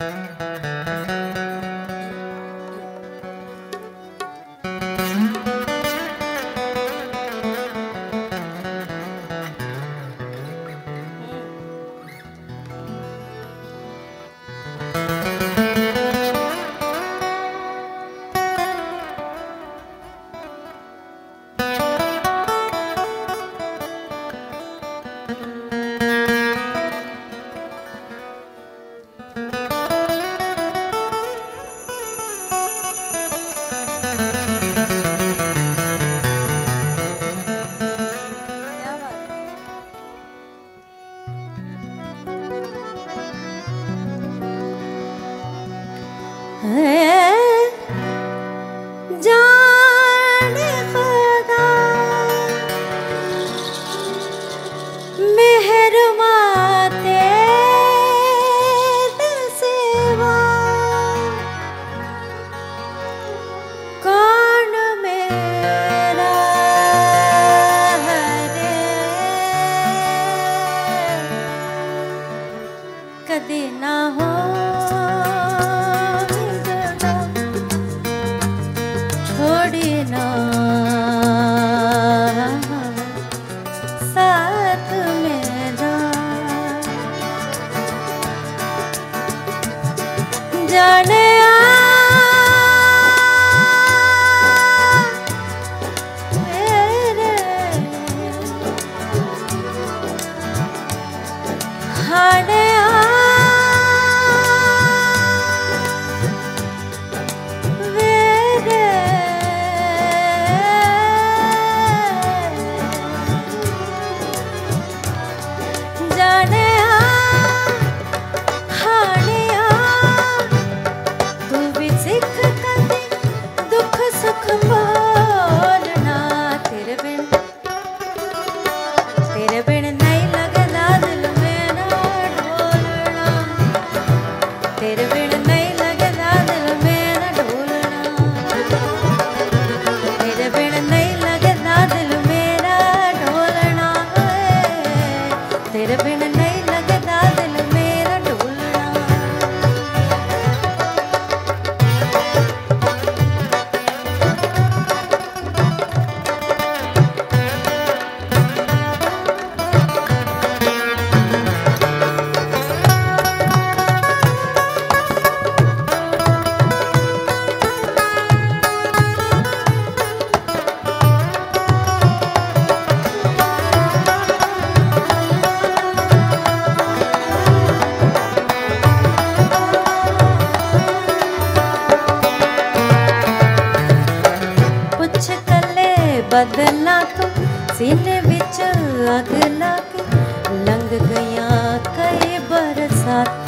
Música देना हो छोड़े ना। साथ जाने आ ਬਦਲਾ ਤੂੰ ਸੀਨੇ ਵਿੱਚ ਅੱਗ ਲਾ ਕੇ ਲੰਘ ਗਿਆ ਕਈ ਬਰਸਾਤ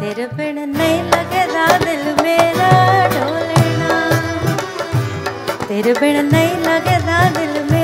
तेरे बिन नहीं लगदा दिल मेरा डोलना तेरे बिन नहीं लगदा दिल मेरा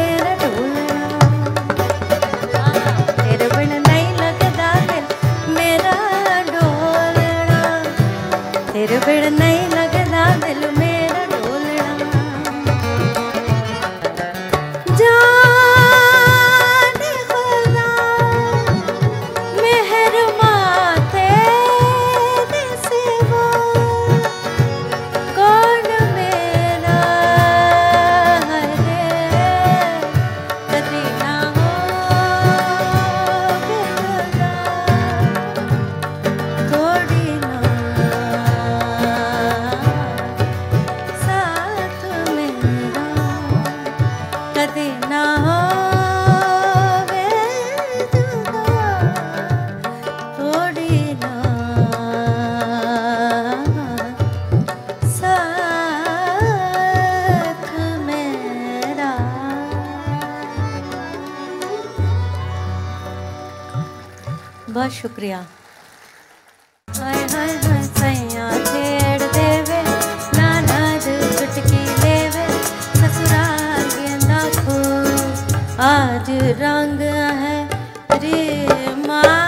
बहुत शुक्रिया। हाय हाय सैया देवे, नाना जो चुटकी लेवे, ससुराल आज रंग है रे माँ